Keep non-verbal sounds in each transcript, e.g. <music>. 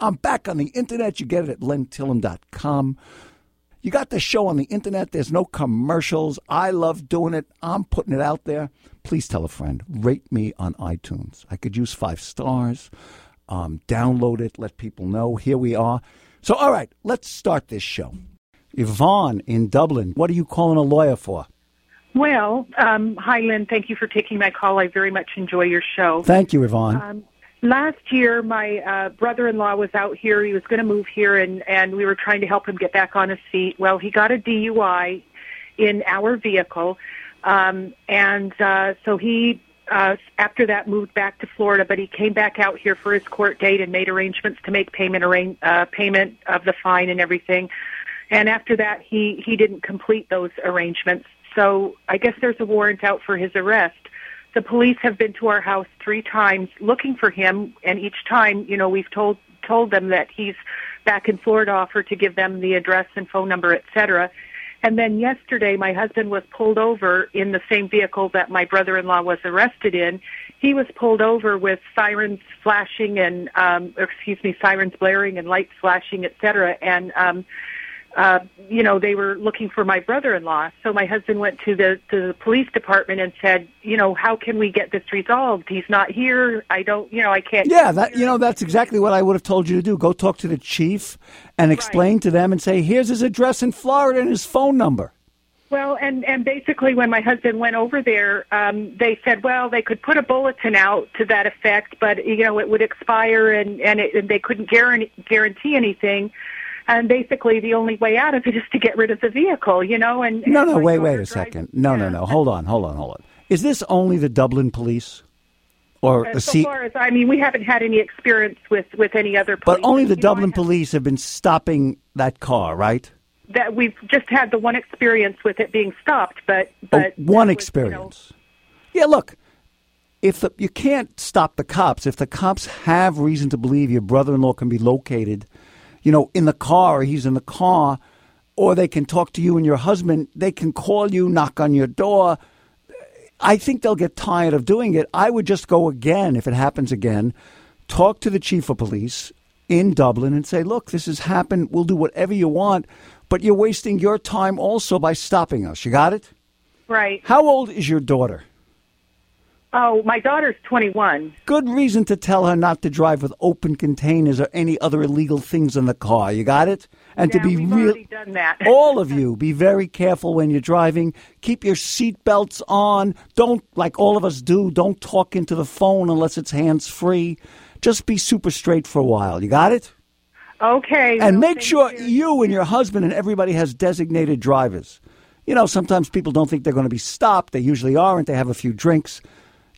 I'm back on the internet. You get it at lentillem.com. You got the show on the internet. There's no commercials. I love doing it. I'm putting it out there. Please tell a friend. Rate me on iTunes. I could use five stars. Um, download it. Let people know. Here we are. So, all right, let's start this show. Yvonne in Dublin, what are you calling a lawyer for? Well, um, hi, Lynn. Thank you for taking my call. I very much enjoy your show. Thank you, Yvonne. Um, last year, my uh, brother-in-law was out here. He was going to move here, and and we were trying to help him get back on his feet. Well, he got a DUI in our vehicle, um, and uh, so he. Uh, after that, moved back to Florida, but he came back out here for his court date and made arrangements to make payment arra- uh, payment of the fine and everything. And after that, he he didn't complete those arrangements. So I guess there's a warrant out for his arrest. The police have been to our house three times looking for him, and each time, you know, we've told told them that he's back in Florida, offered to give them the address and phone number, etc. And then yesterday, my husband was pulled over in the same vehicle that my brother-in-law was arrested in. He was pulled over with sirens flashing and, um, excuse me, sirens blaring and lights flashing, etc. And um, uh, you know, they were looking for my brother-in-law. So my husband went to the to the police department and said, you know, how can we get this resolved? He's not here. I don't, you know, I can't. Yeah, that you know, that's exactly what I would have told you to do. Go talk to the chief and explain right. to them and say, here's his address in Florida and his phone number. Well, and and basically, when my husband went over there, um, they said, well, they could put a bulletin out to that effect, but you know, it would expire, and and, it, and they couldn't guarantee guarantee anything and basically the only way out of it is to get rid of the vehicle, you know. And no, no, wait, wait a second. No, yeah. no, no. Hold on, hold on, hold on. Is this only the Dublin police? Or uh, so C- far as I mean, we haven't had any experience with with any other police. But only the Dublin police have been stopping that car, right? That we've just had the one experience with it being stopped, but but oh, one was, experience. You know, yeah, look, if the, you can't stop the cops, if the cops have reason to believe your brother-in-law can be located you know, in the car, or he's in the car, or they can talk to you and your husband. They can call you, knock on your door. I think they'll get tired of doing it. I would just go again if it happens again, talk to the chief of police in Dublin and say, look, this has happened. We'll do whatever you want, but you're wasting your time also by stopping us. You got it? Right. How old is your daughter? Oh, my daughter's 21. Good reason to tell her not to drive with open containers or any other illegal things in the car. You got it? And yeah, to be real, done that. <laughs> all of you, be very careful when you're driving. Keep your seat belts on. Don't, like all of us do, don't talk into the phone unless it's hands free. Just be super straight for a while. You got it? Okay. And well, make sure you. you and your husband and everybody has designated drivers. You know, sometimes people don't think they're going to be stopped. They usually aren't. They have a few drinks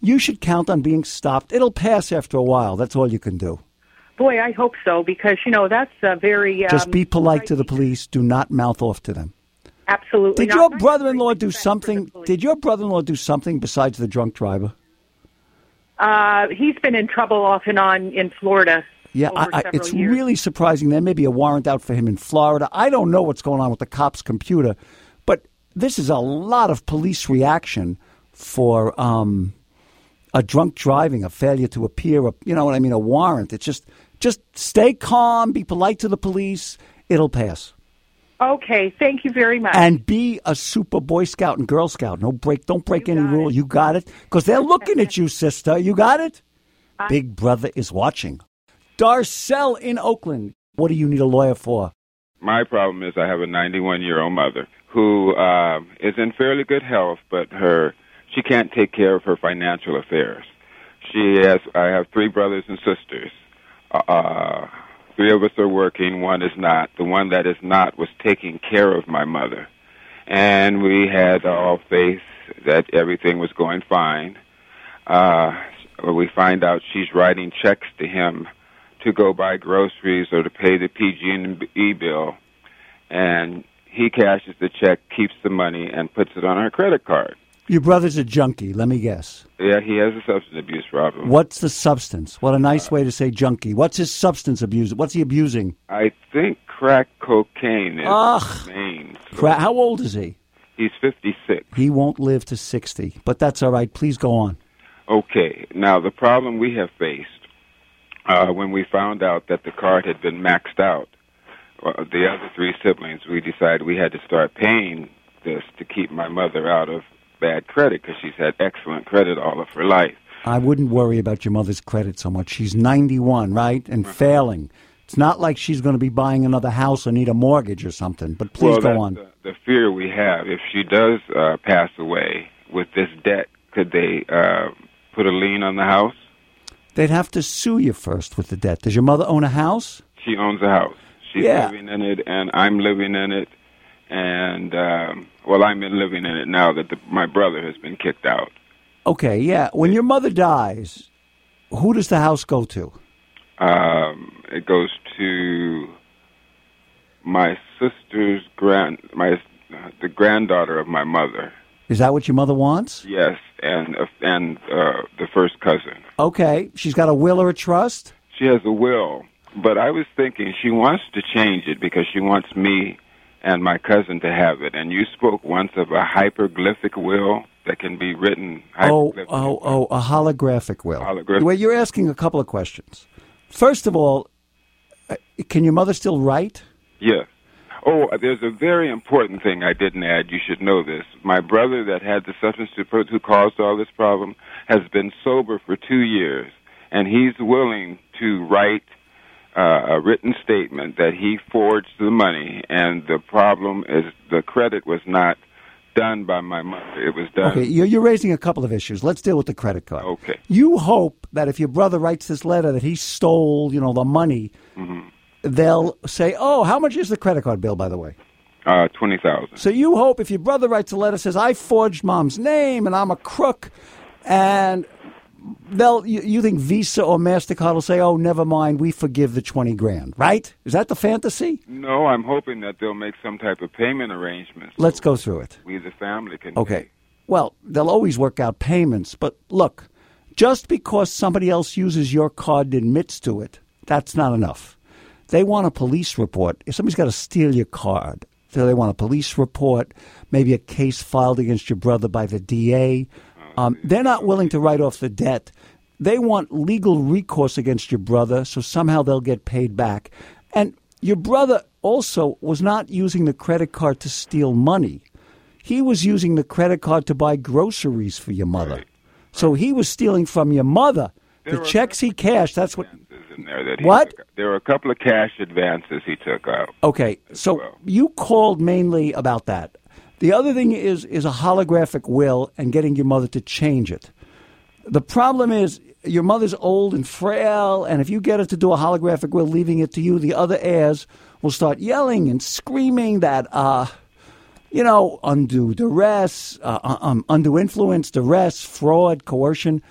you should count on being stopped. It'll pass after a while. That's all you can do. Boy, I hope so because you know that's a very um, just be polite to the police. Do not mouth off to them. Absolutely. Did your brother-in-law do something? Did your brother-in-law do something besides the drunk driver? Uh, he's been in trouble off and on in Florida. Yeah, I, I, it's years. really surprising. There may be a warrant out for him in Florida. I don't know what's going on with the cop's computer, but this is a lot of police reaction for um, a drunk driving, a failure to appear, a, you know what I mean, a warrant. It's just just stay calm, be polite to the police. It'll pass. Okay, thank you very much. And be a super Boy Scout and Girl Scout. No break, don't break you any rule. It. You got it, because they're looking at you, sister. You got it. I- Big Brother is watching. Darcel in Oakland. What do you need a lawyer for? My problem is I have a 91 year old mother who uh, is in fairly good health, but her she can't take care of her financial affairs. She has, I have three brothers and sisters. Uh, three of us are working, one is not. The one that is not was taking care of my mother. And we had all faith that everything was going fine. Uh, we find out she's writing checks to him to go buy groceries or to pay the PG&E bill. And he cashes the check, keeps the money, and puts it on her credit card. Your brother's a junkie, let me guess. Yeah, he has a substance abuse problem. What's the substance? What a nice uh, way to say junkie. What's his substance abuse? What's he abusing? I think crack cocaine is Ugh. main. Cra- how old is he? He's 56. He won't live to 60, but that's all right. Please go on. Okay. Now, the problem we have faced uh, when we found out that the card had been maxed out, uh, the other three siblings, we decided we had to start paying this to keep my mother out of bad credit because she's had excellent credit all of her life. I wouldn't worry about your mother's credit so much. She's 91, right? And Uh-huh. failing. It's not like she's going to be buying another house or need a mortgage or something. But please well, go on. The, the fear we have, if she does uh, pass away with this debt, could they uh, put a lien on the house? They'd have to sue you first with the debt. Does your mother own a house? She owns a house. She's Yeah. living in it, and I'm living in it. And um, well, I'm living in it now that the, my brother has been kicked out. Okay, yeah. When your mother dies, who does the house go to? Um, it goes to my sister's grand, my the granddaughter of my mother. Is that what your mother wants? Yes, and and uh, the first cousin. Okay. She's got a will or a trust? She has a will, but I was thinking she wants to change it because she wants me and my cousin to have it. And you spoke once of a hyperglyphic will that can be written. Oh, oh, oh, a holographic will. Holographic. Well, you're asking a couple of questions. First of all, uh, can your mother still write? Yes. Oh, there's a very important thing I didn't add. You should know this. My brother that had the substance who caused all this problem has been sober for two years, and he's willing to write uh, a written statement that he forged the money, and the problem is the credit was not done by my mother. It was done. Okay, you're, you're raising a couple of issues. Let's deal with the credit card. Okay. You hope that if your brother writes this letter that he stole, you know, the money, Mm-hmm. they'll say, "Oh, how much is the credit card bill, by the way?" Uh, twenty thousand. So you hope if your brother writes a letter says, "I forged mom's name and I'm a crook," and they'll you, you think Visa or Mastercard will say, "Oh, never mind, we forgive the twenty grand." Right? Is that the fantasy? No, I'm hoping that they'll make some type of payment arrangements. Let's go through it. We, the family, can. Okay. pay. Well, they'll always work out payments, but look, just because somebody else uses your card and admits to it, that's not enough. They want a police report. If somebody's got to steal your card, so they want a police report, maybe a case filed against your brother by the DA. Um, they're not willing to write off the debt. They want legal recourse against your brother, so somehow they'll get paid back. And your brother also was not using the credit card to steal money. He was using the credit card to buy groceries for your mother. Right. So he was stealing from your mother. There The checks he cashed, that's what. there What? There were a couple of cash advances he took out. Okay, so well. you called mainly about that. The other thing is is a holographic will and getting your mother to change it. The problem is your mother's old and frail, and if you get her to do a holographic will, leaving it to you, the other heirs will start yelling and screaming that, uh, you know, undue duress, uh, um, undue influence, duress, fraud, coercion.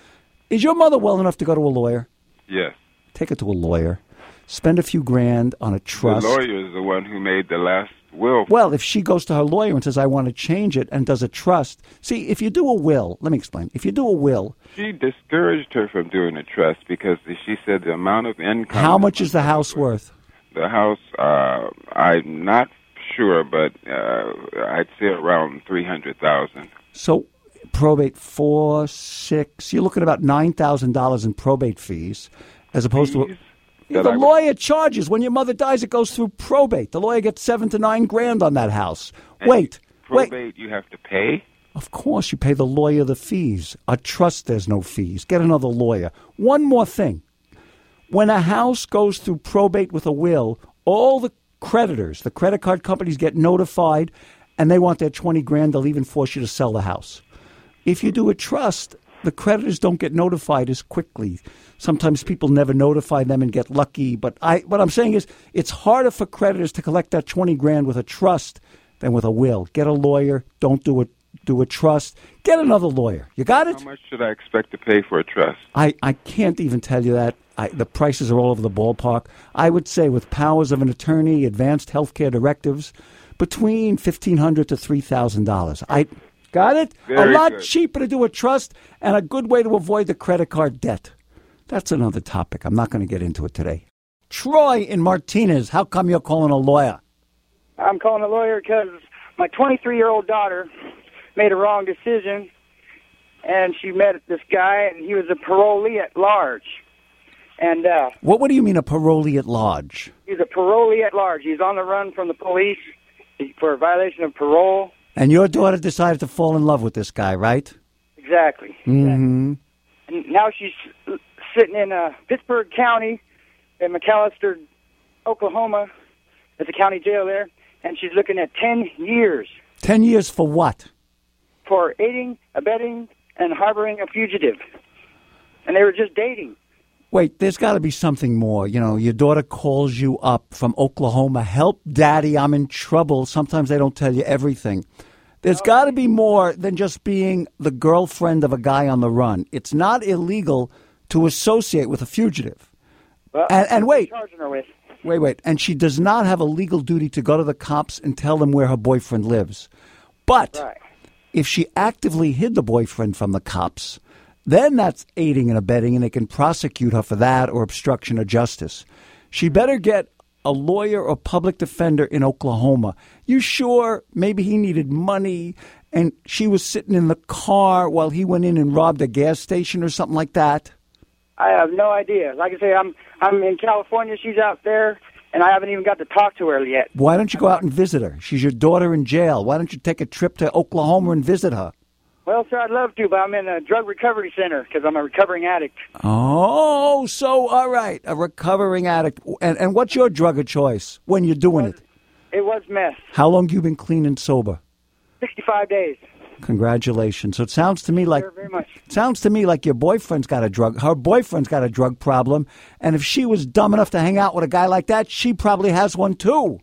Is your mother well enough to go to a lawyer? Yes. Take her to a lawyer. Spend a few grand on a trust. The lawyer is the one who made the last will. Well, if she goes to her lawyer and says, I want to change it and does a trust. See, if you do a will, let me explain. If you do a will, She discouraged her from doing a trust because she said the amount of income. how much is the house worth? The house, uh, I'm not sure, but uh, I'd say around three hundred thousand. So, probate four, six, you're looking at about $9,000 in probate fees as opposed to. That the would- lawyer charges when your mother dies. It goes through probate. The lawyer gets seven to nine grand on that house. Wait, wait. Probate, you have to pay. Of course, you pay the lawyer the fees. A trust, there's no fees. Get another lawyer. One more thing. When a house goes through probate with a will, all the creditors, the credit card companies get notified and they want their 20 grand. They'll even force you to sell the house. If you do a trust, the creditors don't get notified as quickly. Sometimes people never notify them and get lucky. But I, what I'm saying is, it's harder for creditors to collect that 20 grand with a trust than with a will. Get a lawyer. Don't do a do a trust. Get another lawyer. You got it? How much should I expect to pay for a trust? I, I can't even tell you that. I, the prices are all over the ballpark. I would say with powers of an attorney, advanced healthcare directives, between fifteen hundred to three thousand dollars. I got it. Very a lot good. cheaper to do a trust and a good way to avoid the credit card debt. That's another topic. I'm not going to get into it today. Troy in Martinez, how come you're calling a lawyer? I'm calling a lawyer because my 23 year old daughter made a wrong decision, and she met this guy, and he was a parolee at large. And uh, What, what do you mean a parolee at large? he's a parolee at large. He's on the run from the police for a violation of parole. And your daughter decided to fall in love with this guy, right? Exactly. Mm-hmm. And now she's sitting in uh, Pittsburg County in McAlester, Oklahoma, at the county jail there, and she's looking at 10 years Ten years for what? for aiding, abetting, and harboring a fugitive. And they were just dating. Wait, there's got to be something more. You know, your daughter calls you up from Oklahoma. Help, daddy, I'm in trouble. Sometimes they don't tell you everything. There's got to be more than just being the girlfriend of a guy on the run. It's not illegal to associate with a fugitive. Well, And- and wait. they're charging her with. Wait, wait. And she does not have a legal duty to go to the cops and tell them where her boyfriend lives. But Right. if she actively hid the boyfriend from the cops, then that's aiding and abetting, and they can prosecute her for that or obstruction of justice. She better get a lawyer or public defender in Oklahoma. You sure maybe he needed money and she was sitting in the car while he went in and robbed a gas station or something like that? I have no idea. Like I say, I'm I'm in California. She's out there, and I haven't even got to talk to her yet. Why don't you go out and visit her? She's your daughter in jail. Why don't you take a trip to Oklahoma and visit her? Well, sir, I'd love to, but I'm in a drug recovery center because I'm a recovering addict. Oh, so all right, a recovering addict. And and what's your drug of choice when you're doing it? It was meth. How long you been clean and sober? 65 days. Congratulations. So it sounds to me like sounds to me like your boyfriend's got a drug. Her boyfriend's got a drug problem, and if she was dumb enough to hang out with a guy like that, she probably has one too.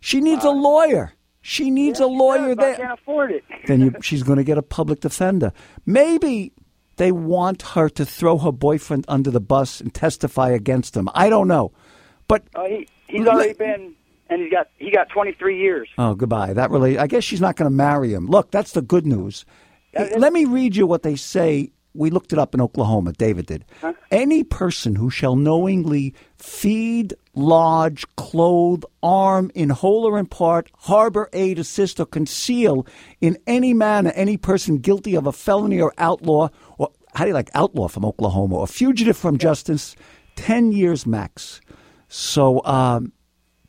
She needs a uh, lawyer. She needs a lawyer I there. can't afford it. then you, <laughs> she's going to get a public defender. Maybe they want her to throw her boyfriend under the bus and testify against him. I don't know. But Oh, he he's already been, and he's got he got 23 years. oh, goodbye. That really I guess she's not going to marry him. Look, that's the good news. Let me read you what they say. We looked it up in Oklahoma. David did. Any person who shall knowingly feed, lodge, clothe, arm in whole or in part, harbor, aid, assist, or conceal in any manner any person guilty of a felony or outlaw, or how do you like outlaw from Oklahoma, or fugitive from justice, 10 years max. So, um,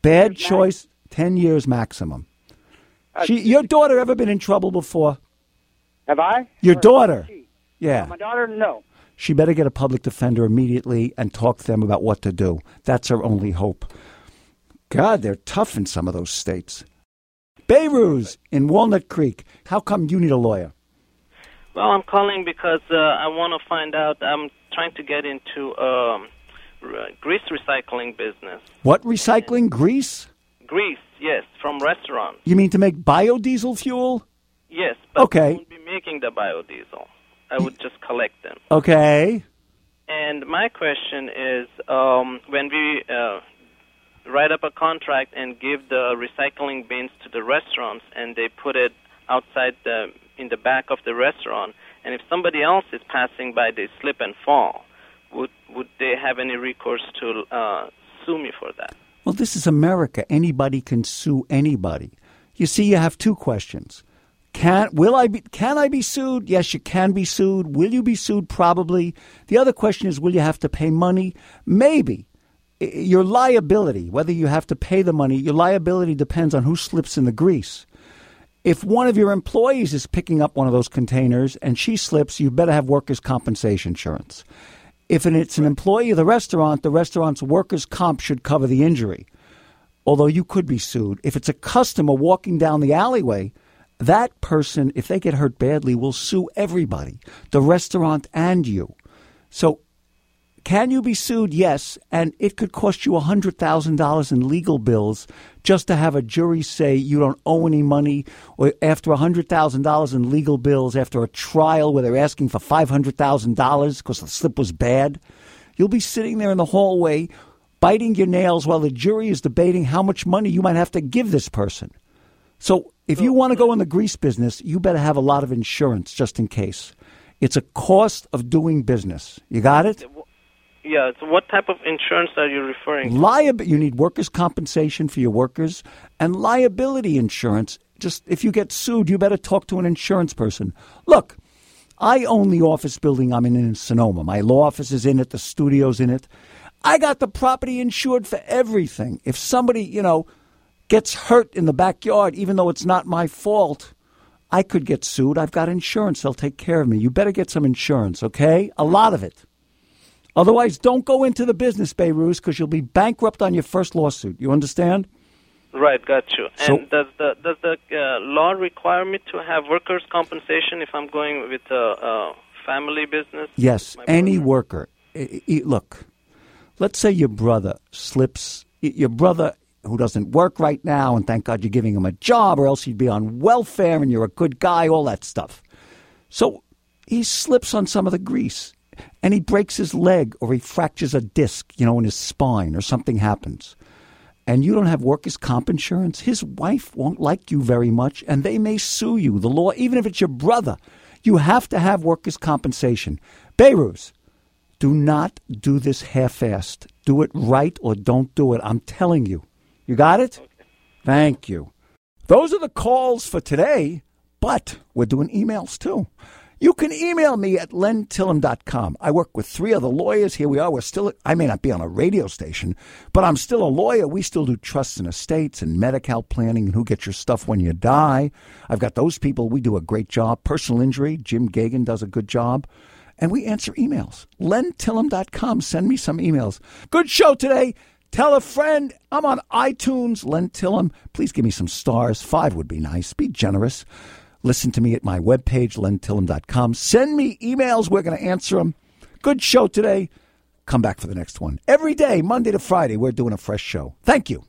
bad choice, 10 years maximum. She, your daughter ever been in trouble before? Have I? Your daughter? She? Yeah. My daughter, no. She better get a public defender immediately and talk to them about what to do. That's her only hope. God, they're tough in some of those states. Beirut in Walnut Creek. How come you need a lawyer? Well, I'm calling because uh, I want to find out. I'm trying to get into um, r- grease recycling business. What recycling? Grease? Grease, yes, from restaurants. You mean to make biodiesel fuel? Yes, but Okay. I won't be making the biodiesel. I would just collect them. Okay. And my question is, um, when we uh, write up a contract and give the recycling bins to the restaurants, and they put it outside the in the back of the restaurant, and if somebody else is passing by, they slip and fall, would would they have any recourse to uh, sue me for that? Well, this is America. Anybody can sue anybody. You see, you have two questions. Can will I be can I be sued? Yes, you can be sued. Will you be sued? Probably. The other question is will you have to pay money? Maybe. Your liability, whether you have to pay the money, your liability depends on who slips in the grease. If one of your employees is picking up one of those containers and she slips, you better have workers' compensation insurance. If it's an employee of the restaurant, the restaurant's workers' comp should cover the injury although you could be sued. If it's a customer walking down the alleyway, that person, if they get hurt badly, will sue everybody, the restaurant and you. So, can you be sued? Yes, and it could cost you $100,000 in legal bills just to have a jury say you don't owe any money, or after $100,000 in legal bills, after a trial where they're asking for $500,000 because the slip was bad. You'll be sitting there in the hallway biting your nails while the jury is debating how much money you might have to give this person. So, if you want to go in the grease business, you better have a lot of insurance just in case. It's a cost of doing business. You got it? Yeah. So, what type of insurance are you referring? to? Liab- you need workers' compensation for your workers and liability insurance. Just if you get sued, you better talk to an insurance person. Look, I own the office building I'm in in Sonoma. My law office is in it, the studio's in it. I got the property insured for everything. If somebody, you know, gets hurt in the backyard, even though it's not my fault, I could get sued. I've got insurance. They'll take care of me. You better get some insurance, okay? A lot of it. Otherwise, don't go into the business, Beirut, because you'll be bankrupt on your first lawsuit. You understand? Right, got you. So- and does the does the uh, law require me to have workers' compensation if I'm going with a, a family business? Yes, any brother. worker. Look, let's say your brother slips, your brother who doesn't work right now, and thank God you're giving him a job, or else he'd be on welfare and you're a good guy, all that stuff. So he slips on some of the grease and he breaks his leg or he fractures a disc, you know, in his spine or something happens. And you don't have workers' comp insurance, his wife won't like you very much and they may sue you. The law, even if it's your brother, you have to have workers' compensation. Beirut, do not do this half assed. Do it right or don't do it. I'm telling you. You got it? Thank you. Those are the calls for today, but we're doing emails too. You can email me at lentillem.com. I work with three other lawyers. Here we are. We're still, I may not be on a radio station, but I'm still a lawyer. We still do trusts and estates and Medi-Cal planning and who gets your stuff when you die. I've got those people. We do a great job. Personal injury, Jim Gagan does a good job. And we answer emails. lentillem.com. Send me some emails. Good show today. Tell a friend. I'm on iTunes, Len Tillem. Please give me some stars. Five would be nice. Be generous. Listen to me at my webpage, lentillem.com. Send me emails. We're going to answer them. Good show today. Come back for the next one. Every day, Monday to Friday, we're doing a fresh show. Thank you.